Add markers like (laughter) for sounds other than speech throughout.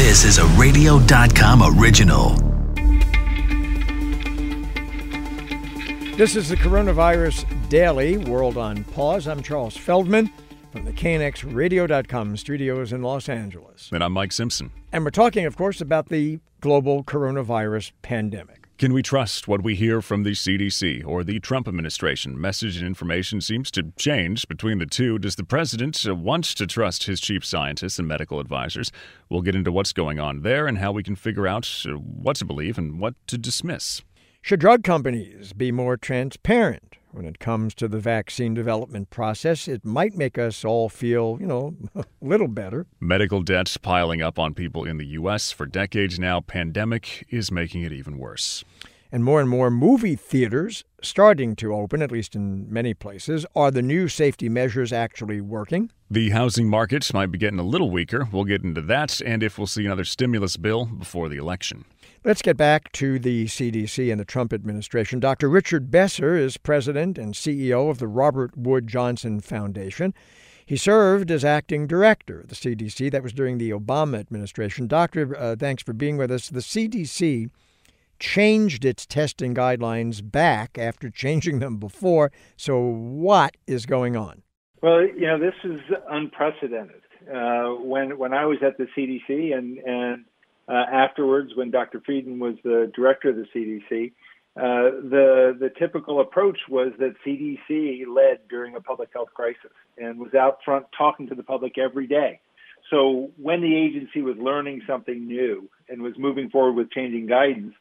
This is a radio.com original. This is the Coronavirus Daily World on Pause. I'm Charles Feldman from the KNXRadio.com studios in Los Angeles. And I'm Mike Simpson. And we're talking, of course, about the global coronavirus pandemic. Can we trust what we hear from the CDC or the Trump administration? Message and information seems to change between the two. Does the president want to trust his chief scientists and medical advisors? We'll get into what's going on there and how we can figure out uh, what to believe and what to dismiss. Should drug companies be more transparent when it comes to the vaccine development process? It might make us all feel, you know, a (laughs) little better. Medical debts piling up on people in the U.S. for decades now. Pandemic is making it even worse. And more and more movie theaters starting to open, at least in many places. Are the new safety measures actually working? The housing market might be getting a little weaker. We'll get into that and if we'll see another stimulus bill before the election. Let's get back to the CDC and the Trump administration. Dr. Richard Besser is president and CEO of the Robert Wood Johnson Foundation. He served as acting director of the CDC. That was during the Obama administration. Doctor, uh, thanks for being with us. The CDC changed its testing guidelines back after changing them before. So, what is going on? Well, you know, this is unprecedented. Uh, when when I was at the CDC and and afterwards, when Dr. Frieden was the director of the CDC, uh, the the typical approach was that CDC led during a public health crisis and was out front talking to the public every day. So when the agency was learning something new and was moving forward with changing guidance,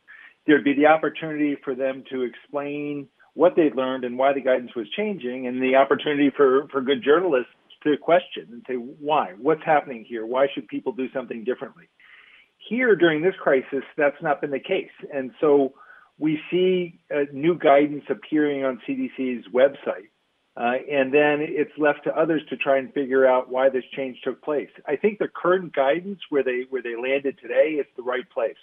there'd be the opportunity for them to explain what they'd learned and why the guidance was changing, and the opportunity for for good journalists to question and say why, what's happening here, why should people do something differently here during this crisis, that's not been the case. And so we see uh, new guidance appearing on CDC's website. Uh, and then it's left to others to try and figure out why this change took place. I think the current guidance where they where they landed today is the right place.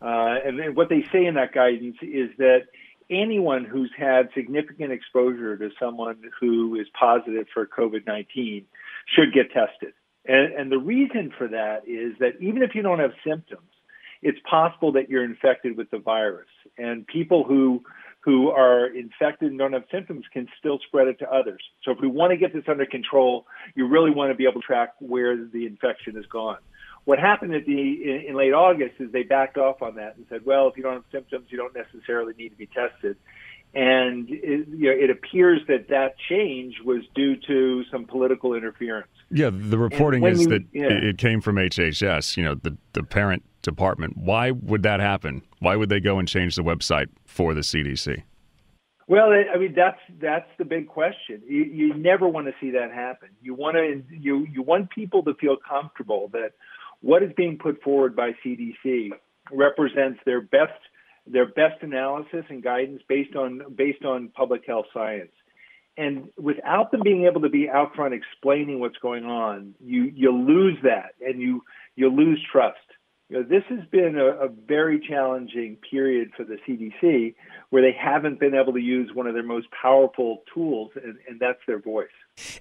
Uh, and, and what they say in that guidance is that anyone who's had significant exposure to someone who is positive for COVID 19 should get tested. And, and the reason for that is that even if you don't have symptoms, it's possible that you're infected with the virus. And people who who are infected and don't have symptoms can still spread it to others. So if we want to get this under control, you really want to be able to track where the infection has gone. What happened at the in, in late August is they backed off on that and said, well, if you don't have symptoms, you don't necessarily need to be tested and it, you know, it appears that that change was due to some political interference. Yeah, the reporting is you, that yeah. it came from HHS, you know, the the parent department. Why would that happen? Why would they go and change the website for the CDC? Well, I mean that's that's the big question. You, you never want to see that happen. You want to you you want people to feel comfortable that what is being put forward by CDC represents their best their best analysis and guidance based on based on public health science. And without them being able to be out front explaining what's going on, you you lose that and you you lose trust. You know, this has been a, a, very challenging period for the CDC where they haven't been able to use one of their most powerful tools, and, and that's their voice.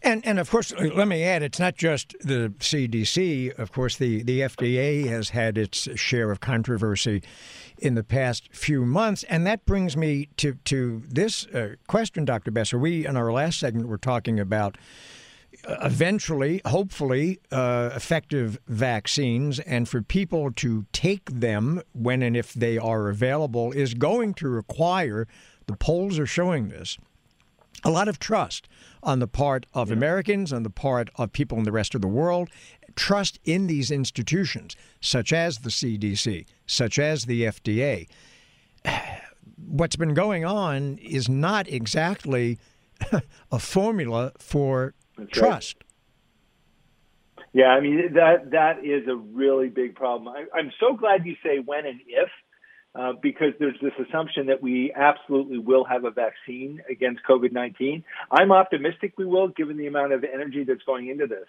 And, and of course, let me add, it's not just the CDC. Of course, the, the FDA has had its share of controversy in the past few months. And that brings me to, to this uh, question, Dr. Besser. We, in our last segment, were talking about eventually, hopefully, uh, effective vaccines, and for people to take them when and if they are available is going to require, the polls are showing this, a lot of trust on the part of Americans, on the part of people in the rest of the world, trust in these institutions, such as the CDC, such as the FDA. (sighs) What's been going on is not exactly (laughs) a formula for that's Trust. Right. Yeah, I mean that that is a really big problem. I, am so glad you say when and if, uh, because there's this assumption that we absolutely will have a vaccine against COVID-19. I'm optimistic we will, given the amount of energy that's going into this.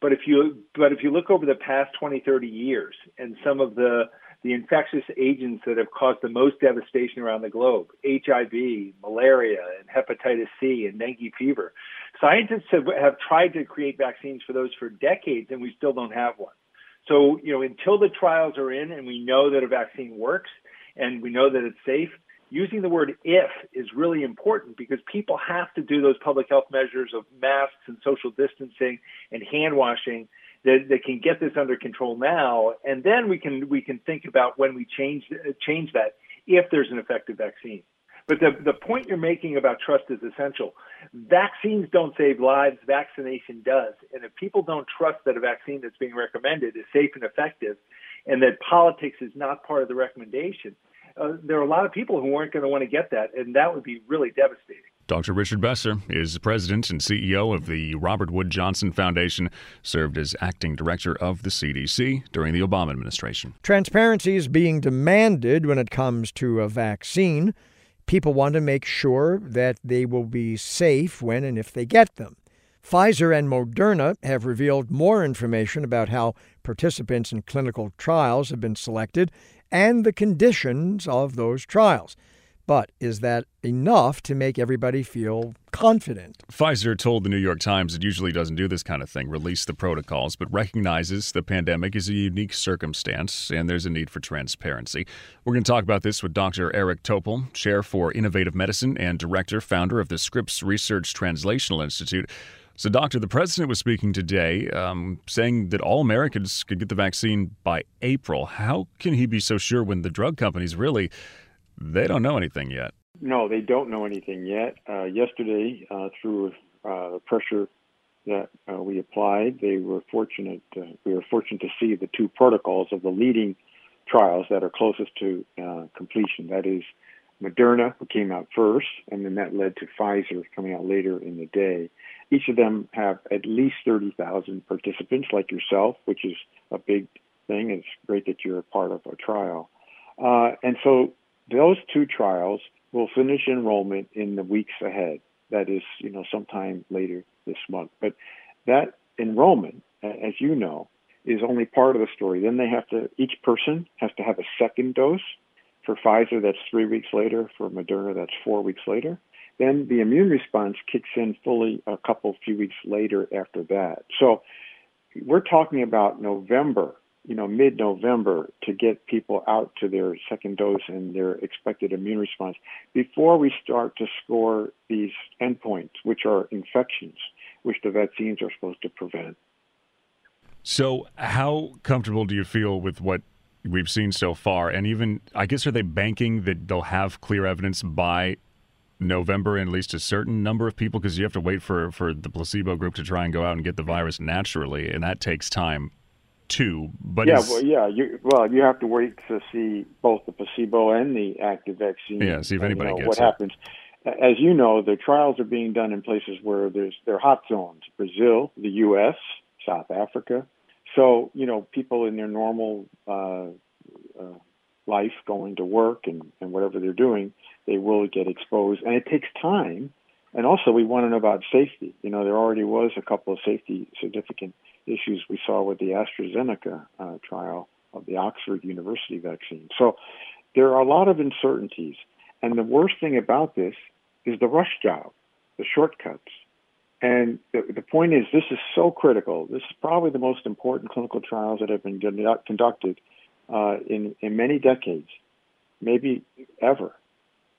But if you but if you look over the past 20, 30 years and some of the the infectious agents that have caused the most devastation around the globe, HIV, malaria, and hepatitis C, and dengue fever. Scientists have, have tried to create vaccines for those for decades, and we still don't have one. So, you know, until the trials are in and we know that a vaccine works and we know that it's safe, using the word if is really important because people have to do those public health measures of masks and social distancing and hand washing that, that can get this under control now and then we can we can think about when we change change that if there's an effective vaccine but the, the point you're making about trust is essential. Vaccines don't save lives, vaccination does. And if people don't trust that a vaccine that's being recommended is safe and effective, and that politics is not part of the recommendation, uh, there are a lot of people who aren't going to want to get that, and that would be really devastating. Dr. Richard Besser is president and CEO of the Robert Wood Johnson Foundation, served as acting director of the CDC during the Obama administration. Transparency is being demanded when it comes to a vaccine. People want to make sure that they will be safe when and if they get them. Pfizer and Moderna have revealed more information about how participants in clinical trials have been selected and the conditions of those trials. But is that enough to make everybody feel confident? Pfizer told the New York Times it usually doesn't do this kind of thing, release the protocols, but recognizes the pandemic is a unique circumstance and there's a need for transparency. We're going to talk about this with Dr. Eric Topol, Chair for Innovative Medicine and Director, founder of the Scripps Research Translational Institute. So, Doctor, the president was speaking today, um, saying that all Americans could get the vaccine by April. How can he be so sure when the drug companies really they don't know anything yet? No, they don't know anything yet. Uh, yesterday, uh, through uh, the pressure that uh, we applied, they were fortunate. Uh, we were fortunate to see the two protocols of the leading trials that are closest to uh, completion. That is Moderna, who came out first, and then that led to Pfizer coming out later in the day. Each of them have at least 30,000 participants, like yourself, which is a big thing. It's great that you're a part of a trial. Uh, and so those two trials will finish enrollment in the weeks ahead. That is, you know, sometime later this month. But that enrollment, as you know, is only part of the story. Then they have to, each person has to have a second dose for Pfizer, that's three weeks later. For Moderna, that's four weeks later. Then the immune response kicks in fully a couple few weeks later after that. So we're talking about November, you know, mid-November to get people out to their second dose and their expected immune response before we start to score these endpoints, which are infections, which the vaccines are supposed to prevent. So, how comfortable do you feel with what we've seen so far, and even I guess are they banking that they'll have clear evidence by November and at least a certain number of people because you have to wait for for the placebo group to try and go out and get the virus naturally, and that takes time too. But yeah, well, yeah, you, well, you have to wait to see both the placebo and the active vaccine. Yeah, see if anybody you know, gets what it. happens. As you know, the trials are being done in places where there's they're hot zones: Brazil, the U.S., South Africa, so, you know, people in their normal uh, uh, life, going to work and, and whatever they're doing, they will get exposed. And it takes time. And also, we want to know about safety. You know, there already was a couple of safety significant issues we saw with the AstraZeneca uh, trial of the Oxford University vaccine. So there are a lot of uncertainties. And the worst thing about this is the rush job, the shortcuts. And the, the point is, this is so critical. This is probably the most important clinical trials that have been conducted uh, in, in many decades, maybe ever,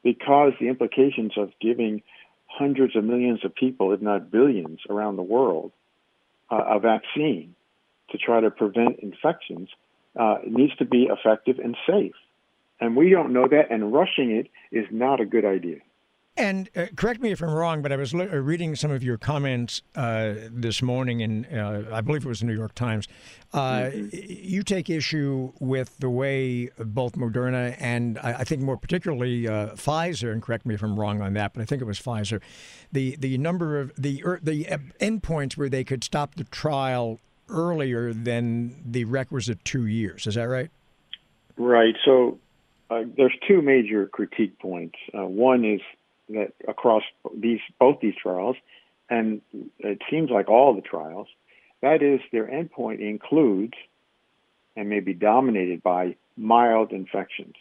because the implications of giving hundreds of millions of people, if not billions, around the world uh, a vaccine to try to prevent infections uh, needs to be effective and safe. And we don't know that, and rushing it is not a good idea. And uh, correct me if I'm wrong, but I was le- uh, reading some of your comments uh, this morning, and uh, I believe it was the New York Times. Uh, mm-hmm. You take issue with the way both Moderna and I, I think more particularly uh, Pfizer, and correct me if I'm wrong on that, but I think it was Pfizer, the the number of the er, the endpoints where they could stop the trial earlier than the requisite two years. Is that right? Right. So there's two major critique points. one is that across these both these trials, and it seems like all the trials, that is, their endpoint includes and may be dominated by mild infections.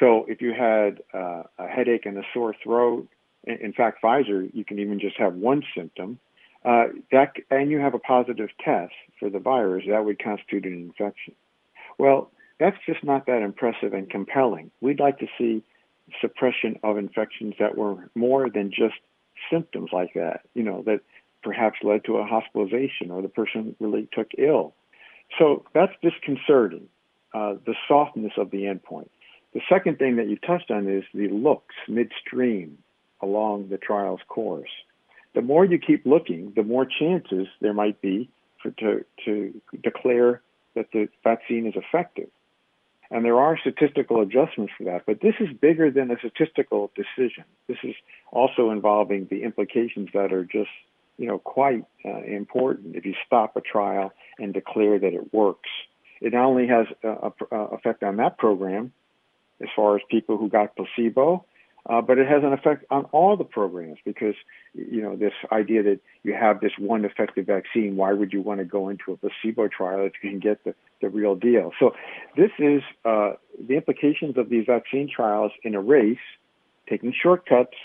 So if you had uh, a headache and a sore throat, in fact, Pfizer, you can even just have one symptom, uh, that and you have a positive test for the virus, that would constitute an infection. Well, that's just not that impressive and compelling. We'd like to see suppression of infections that were more than just symptoms like that, you know, that perhaps led to a hospitalization or the person really took ill. So that's disconcerting, uh, the softness of the endpoint. The second thing that you touched on is the looks midstream along the trial's course. The more you keep looking, the more chances there might be for, to, to declare that the vaccine is effective. And there are statistical adjustments for that, but this is bigger than a statistical decision. This is also involving the implications that are just, you know, quite uh, important. If you stop a trial and declare that it works, it not only has a, a, a effect on that program, as far as people who got placebo, uh, but it has an effect on all the programs because you know this idea that you have this one effective vaccine. Why would you want to go into a placebo trial if you can get the, the real deal? So this is uh, the implications of these vaccine trials in a race, taking shortcuts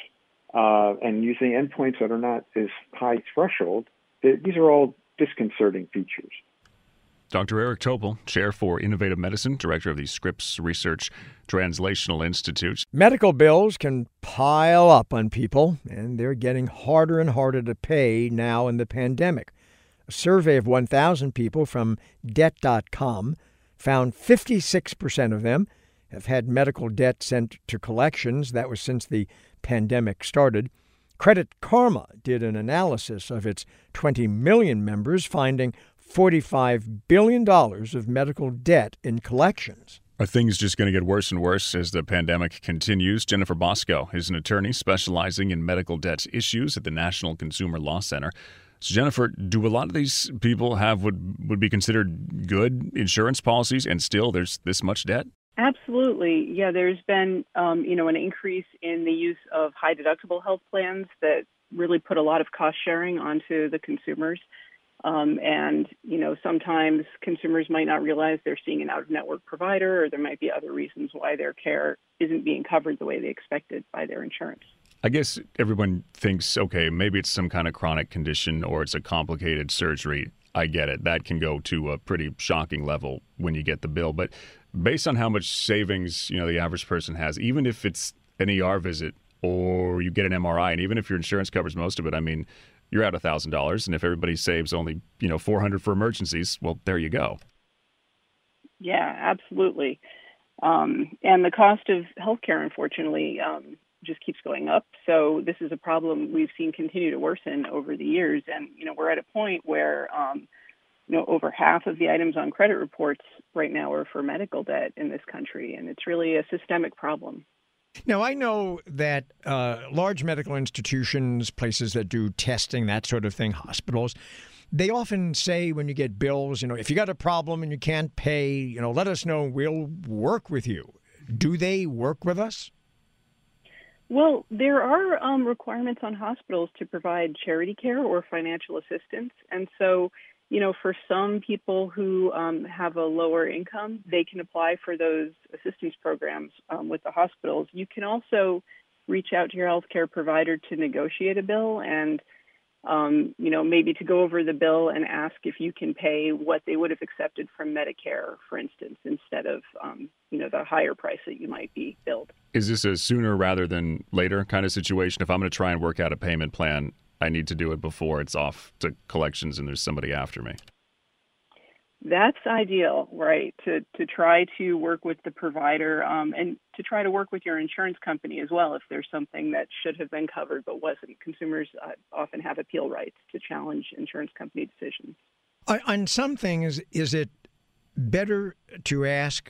uh, and using endpoints that are not as high threshold. These are all disconcerting features. Dr. Eric Topol, Chair for Innovative Medicine, Director of the Scripps Research Translational Institute. Medical bills can pile up on people, and they're getting harder and harder to pay now in the pandemic. A survey of 1,000 people from Debt.com found 56% of them have had medical debt sent to collections. That was since the pandemic started. Credit Karma did an analysis of its 20 million members, finding $45 billion of medical debt in collections. Are things just going to get worse and worse as the pandemic continues? Jennifer Bosco is an attorney specializing in medical debt issues at the National Consumer Law Center. So, Jennifer, do a lot of these people have what would be considered good insurance policies, and still there's this much debt? Absolutely, yeah. There's been, um, you know, an increase in the use of high deductible health plans that really put a lot of cost sharing onto the consumers. Um, and you know, sometimes consumers might not realize they're seeing an out-of-network provider, or there might be other reasons why their care isn't being covered the way they expected by their insurance. I guess everyone thinks, okay, maybe it's some kind of chronic condition or it's a complicated surgery. I get it. That can go to a pretty shocking level when you get the bill. But based on how much savings you know the average person has, even if it's an ER visit or you get an MRI, and even if your insurance covers most of it, I mean, you're thousand dollars, and if everybody saves only you know four hundred for emergencies, well, there you go. Yeah, absolutely. Um, and the cost of healthcare, unfortunately, um, just keeps going up. So this is a problem we've seen continue to worsen over the years, and you know we're at a point where. Um, you know, over half of the items on credit reports right now are for medical debt in this country, and it's really a systemic problem. Now, I know that uh, large medical institutions, places that do testing, that sort of thing, hospitals, they often say when you get bills, you know, if you got a problem and you can't pay, you know, let us know. We'll work with you. Do they work with us? Well, there are um, requirements on hospitals to provide charity care or financial assistance. And so you know, for some people who um, have a lower income, they can apply for those assistance programs um, with the hospitals. You can also reach out to your healthcare provider to negotiate a bill and, um, you know, maybe to go over the bill and ask if you can pay what they would have accepted from Medicare, for instance, instead of, um, you know, the higher price that you might be billed. Is this a sooner rather than later kind of situation? If I'm going to try and work out a payment plan, I need to do it before it's off to collections and there's somebody after me. That's ideal, right? To to try to work with the provider um, and to try to work with your insurance company as well if there's something that should have been covered but wasn't. Consumers uh, often have appeal rights to challenge insurance company decisions. On some things, is it better to ask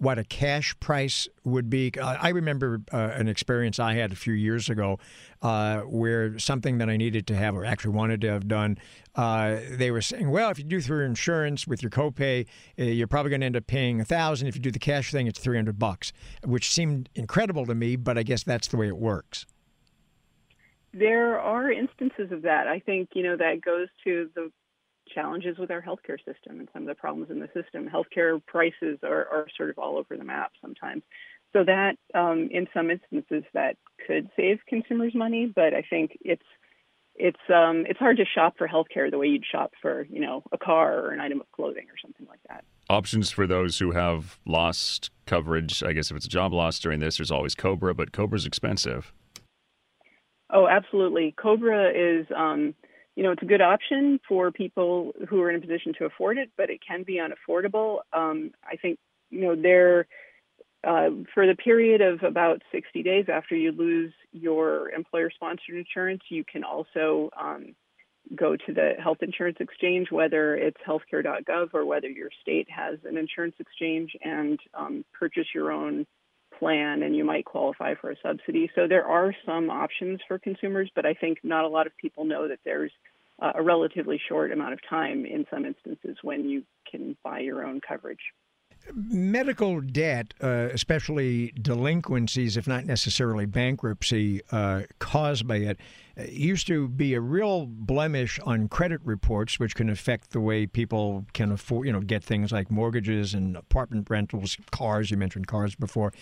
what a cash price would be. Uh, I remember uh, an experience I had a few years ago uh, where something that I needed to have or actually wanted to have done, uh, they were saying, well, if you do through insurance with your copay, uh, you're probably going to end up paying a thousand. If you do the cash thing, it's 300 bucks, which seemed incredible to me, but I guess that's the way it works. There are instances of that. I think, you know, that goes to the challenges with our healthcare system and some of the problems in the system. Healthcare prices are, are sort of all over the map sometimes. So that, um, in some instances, that could save consumers money, but I think it's it's um, it's hard to shop for healthcare the way you'd shop for you know a car or an item of clothing or something like that. Options for those who have lost coverage. I guess if it's a job loss during this, there's always Cobra, but Cobra's expensive. Oh, absolutely. Cobra is, um, you know, it's a good option for people who are in a position to afford it, but it can be unaffordable. Um, I think, you know, they're uh, for the period of about 60 days after you lose your employer sponsored insurance, you can also um, go to the health insurance exchange, whether it's healthcare.gov or whether your state has an insurance exchange, and um, purchase your own plan and you might qualify for a subsidy. So there are some options for consumers, but I think not a lot of people know that there's a relatively short amount of time in some instances when you can buy your own coverage. Medical debt, uh, especially delinquencies, if not necessarily bankruptcy, uh, caused by it, used to be a real blemish on credit reports, which can affect the way people can afford, you know, get things like mortgages and apartment rentals, cars. You mentioned cars before.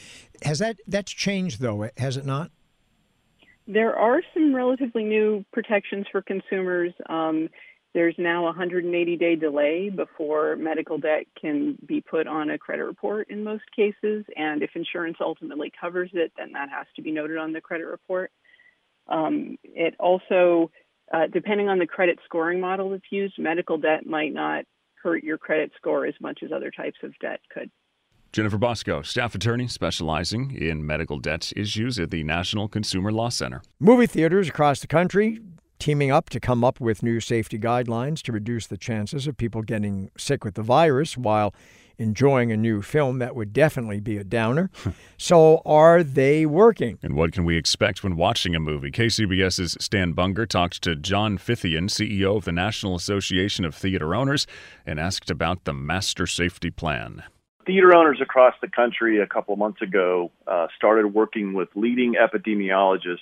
Has that that's changed though? Has it not? There are some relatively new protections for consumers. Um, there's now a 180 day delay before medical debt can be put on a credit report in most cases. And if insurance ultimately covers it, then that has to be noted on the credit report. Um, it also, uh, depending on the credit scoring model that's used, medical debt might not hurt your credit score as much as other types of debt could. Jennifer Bosco, staff attorney specializing in medical debt issues at the National Consumer Law Center. Movie theaters across the country teaming up to come up with new safety guidelines to reduce the chances of people getting sick with the virus while enjoying a new film that would definitely be a downer. (laughs) so, are they working? And what can we expect when watching a movie? KCBS's Stan Bunger talked to John Fithian, CEO of the National Association of Theater Owners, and asked about the Master Safety Plan. Theater owners across the country a couple months ago uh, started working with leading epidemiologists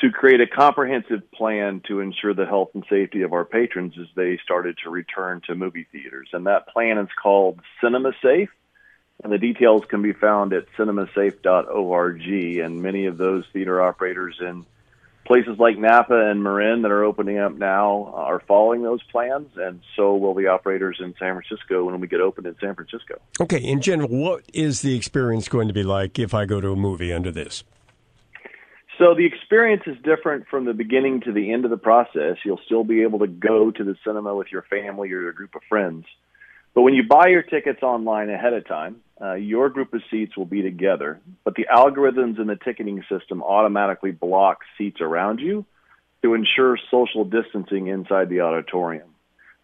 to create a comprehensive plan to ensure the health and safety of our patrons as they started to return to movie theaters. And that plan is called Cinema Safe. And the details can be found at cinemasafe.org. And many of those theater operators in places like Napa and Marin that are opening up now are following those plans, and so will the operators in San Francisco when we get open in San Francisco. Okay, in general, what is the experience going to be like if I go to a movie under this? So the experience is different from the beginning to the end of the process. You'll still be able to go to the cinema with your family or your group of friends. But when you buy your tickets online ahead of time, uh, your group of seats will be together, but the algorithms in the ticketing system automatically block seats around you to ensure social distancing inside the auditorium.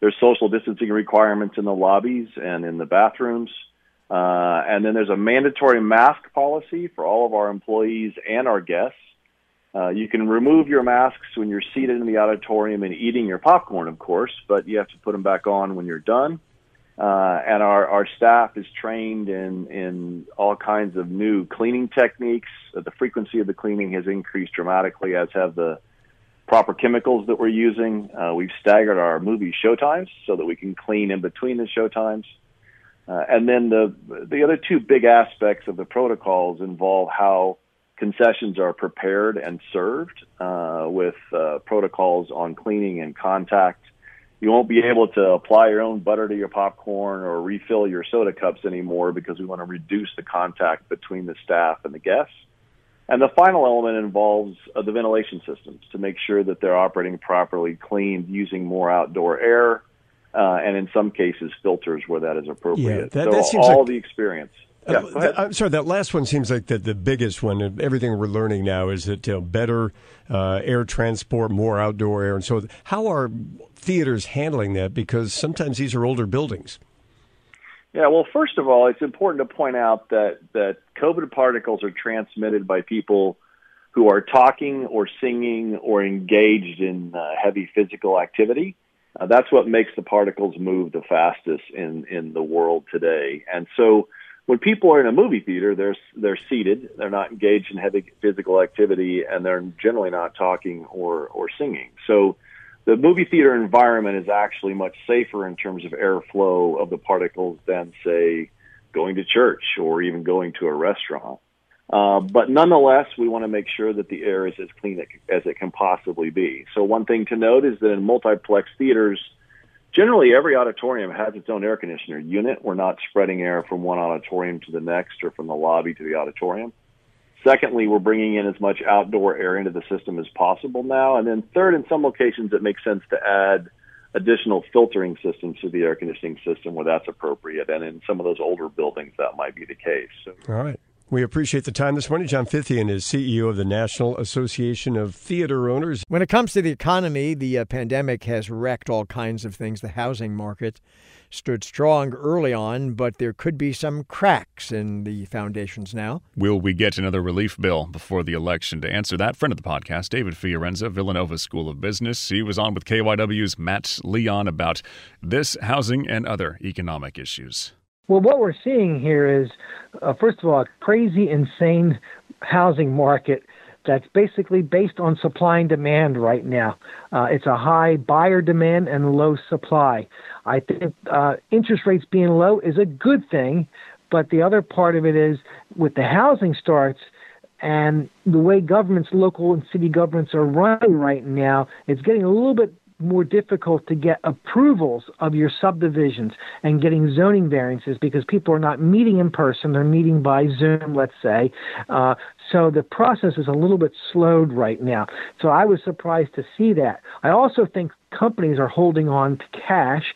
There's social distancing requirements in the lobbies and in the bathrooms. Uh, and then there's a mandatory mask policy for all of our employees and our guests. Uh, you can remove your masks when you're seated in the auditorium and eating your popcorn, of course, but you have to put them back on when you're done. Uh, and our, our staff is trained in, in all kinds of new cleaning techniques. Uh, the frequency of the cleaning has increased dramatically, as have the proper chemicals that we're using. Uh, we've staggered our movie showtimes so that we can clean in between the showtimes. Uh, and then the the other two big aspects of the protocols involve how concessions are prepared and served uh, with uh, protocols on cleaning and contact. You won't be able to apply your own butter to your popcorn or refill your soda cups anymore because we want to reduce the contact between the staff and the guests. And the final element involves uh, the ventilation systems to make sure that they're operating properly, cleaned, using more outdoor air, uh, and in some cases filters where that is appropriate. Yeah, that, so that seems all like, the experience. Yeah, uh, I'm sorry, that last one seems like the, the biggest one. Everything we're learning now is that you know, better uh, air transport, more outdoor air, and so. How are theaters handling that? Because sometimes these are older buildings. Yeah, well, first of all, it's important to point out that that COVID particles are transmitted by people who are talking or singing or engaged in uh, heavy physical activity. Uh, that's what makes the particles move the fastest in in the world today, and so when people are in a movie theater, they're they're seated, they're not engaged in heavy physical activity, and they're generally not talking or or singing. So, the movie theater environment is actually much safer in terms of airflow of the particles than, say, going to church or even going to a restaurant. Uh, but nonetheless, we want to make sure that the air is as clean as it can possibly be. So one thing to note is that in multiplex theaters, generally every auditorium has its own air conditioner unit. We're not spreading air from one auditorium to the next or from the lobby to the auditorium. Secondly, we're bringing in as much outdoor air into the system as possible now. And then third, in some locations, it makes sense to add additional filtering systems to the air conditioning system where that's appropriate. And in some of those older buildings, that might be the case. So, All right. We appreciate the time this morning. John Fithian is CEO of the National Association of Theater Owners. When it comes to the economy, the uh, pandemic has wrecked all kinds of things. The housing market stood strong early on, but there could be some cracks in the foundations now. Will we get another relief bill before the election? To answer that, friend of the podcast, David Fiorenza, Villanova School of Business. He was on with KYW's Matt Leon about this housing and other economic issues. Well, what we're seeing here is, uh, first of all, a crazy, insane housing market that's basically based on supply and demand right now. Uh, it's a high buyer demand and low supply. I think uh, interest rates being low is a good thing, but the other part of it is with the housing starts and the way governments, local and city governments are running right now, it's getting a little bit more difficult to get approvals of your subdivisions and getting zoning variances because people are not meeting in person; they're meeting by Zoom, let's say. Uh, so the process is a little bit slowed right now. So I was surprised to see that. I also think companies are holding on to cash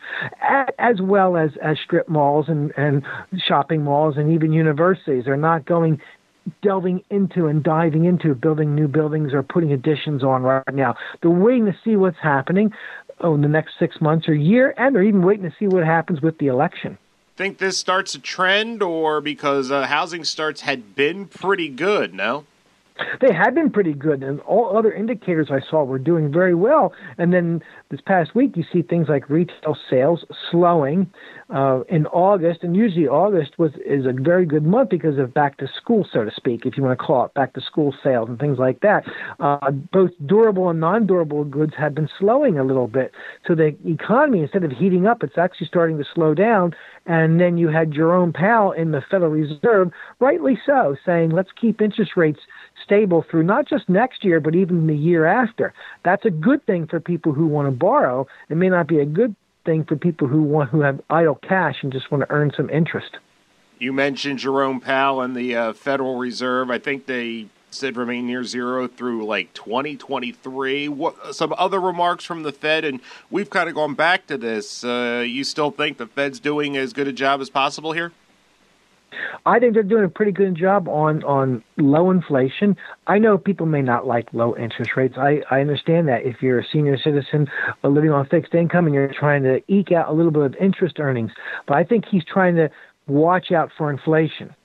as well as, as strip malls and, and shopping malls and even universities. They're not going delving into and diving into building new buildings or putting additions on right now. They're waiting to see what's happening oh, in the next six months or year, and they're even waiting to see what happens with the election. Think this starts a trend, or because uh, housing starts had been pretty good? No. They had been pretty good, and all other indicators I saw were doing very well. And then this past week, you see things like retail sales slowing uh, in August, and usually August was is a very good month because of back to school, so to speak, if you want to call it back to school sales and things like that. Uh, both durable and non-durable goods had been slowing a little bit, so the economy instead of heating up, it's actually starting to slow down. And then you had Jerome Powell in the Federal Reserve, rightly so, saying let's keep interest rates stable through not just next year, but even the year after. That's a good thing for people who want to borrow. It may not be a good thing for people who want who have idle cash and just want to earn some interest. You mentioned Jerome Powell and the uh, Federal Reserve. I think they said remain near zero through like 2023. What some other remarks from the Fed, and we've kind of gone back to this. Uh, you still think the Fed's doing as good a job as possible here? I think they're doing a pretty good job on on low inflation. I know people may not like low interest rates. I I understand that if you're a senior citizen living on fixed income and you're trying to eke out a little bit of interest earnings, but I think he's trying to watch out for inflation.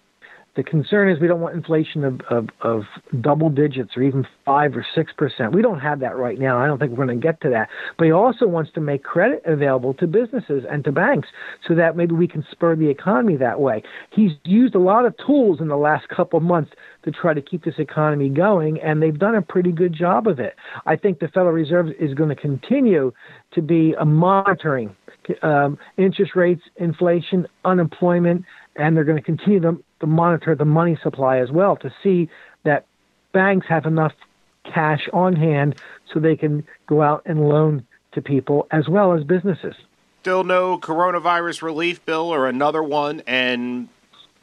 The concern is we don't want inflation of, of, of double digits or even five or six percent. We don't have that right now. I don't think we're going to get to that. But he also wants to make credit available to businesses and to banks so that maybe we can spur the economy that way. He's used a lot of tools in the last couple of months to try to keep this economy going, and they've done a pretty good job of it. I think the Federal Reserve is going to continue to be a monitoring um, interest rates, inflation, unemployment, and they're going to continue to to monitor the money supply as well to see that banks have enough cash on hand so they can go out and loan to people as well as businesses. Still no coronavirus relief bill or another one, and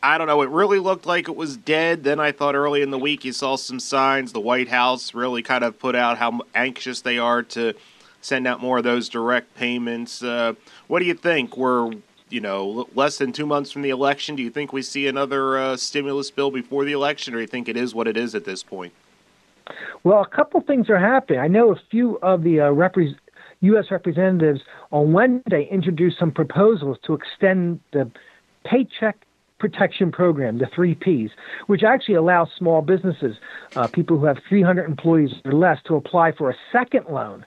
I don't know. It really looked like it was dead. Then I thought early in the week you saw some signs. The White House really kind of put out how anxious they are to send out more of those direct payments. Uh, what do you think? We're you know, less than two months from the election, do you think we see another uh, stimulus bill before the election, or do you think it is what it is at this point? Well, a couple things are happening. I know a few of the uh, repre- U.S. representatives on Wednesday introduced some proposals to extend the Paycheck Protection Program, the three Ps, which actually allows small businesses, uh, people who have 300 employees or less, to apply for a second loan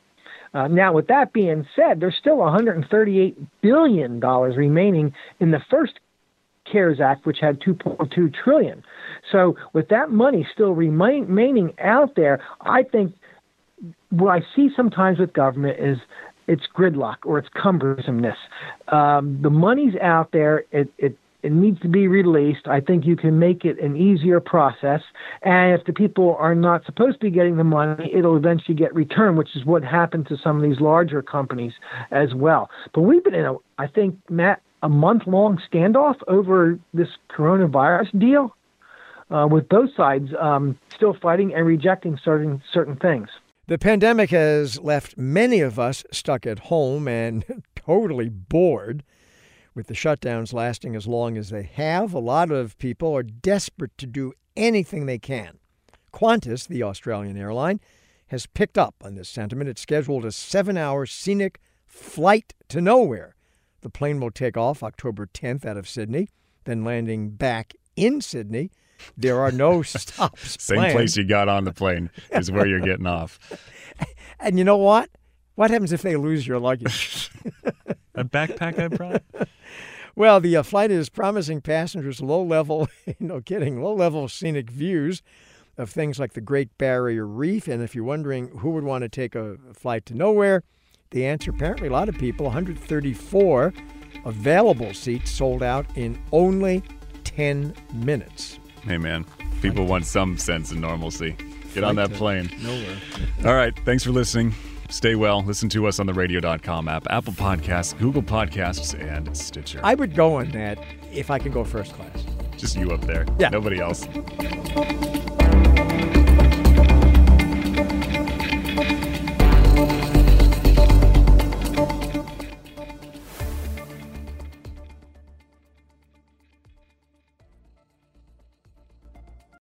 uh, now, with that being said, there's still 138 billion dollars remaining in the first CARES Act, which had 2.2 trillion. So, with that money still remain, remaining out there, I think what I see sometimes with government is it's gridlock or it's cumbersomeness. Um, the money's out there. It, it it needs to be released. I think you can make it an easier process. And if the people are not supposed to be getting the money, it'll eventually get returned, which is what happened to some of these larger companies as well. But we've been in a, I think, Matt, a month long standoff over this coronavirus deal. Uh, with both sides um, still fighting and rejecting certain certain things. The pandemic has left many of us stuck at home and (laughs) totally bored. With the shutdowns lasting as long as they have, a lot of people are desperate to do anything they can. Qantas, the Australian airline, has picked up on this sentiment. It's scheduled a seven hour scenic flight to nowhere. The plane will take off October 10th out of Sydney, then landing back in Sydney there are no (laughs) stops. Same planned. place you got on the plane is where you're getting off. (laughs) And you know what? What happens if they lose your luggage? (laughs) A backpack I brought. Well, the uh, flight is promising passengers low level, (laughs) no kidding, low level scenic views of things like the Great Barrier Reef. And if you're wondering who would want to take a flight to nowhere, the answer apparently a lot of people 134 available seats sold out in only 10 minutes. Hey, man, people want some sense of normalcy. Get on that plane. Nowhere. All right. Thanks for listening. Stay well. Listen to us on the radio.com app, Apple Podcasts, Google Podcasts, and Stitcher. I would go on that if I can go first class. Just you up there. Yeah. Nobody else.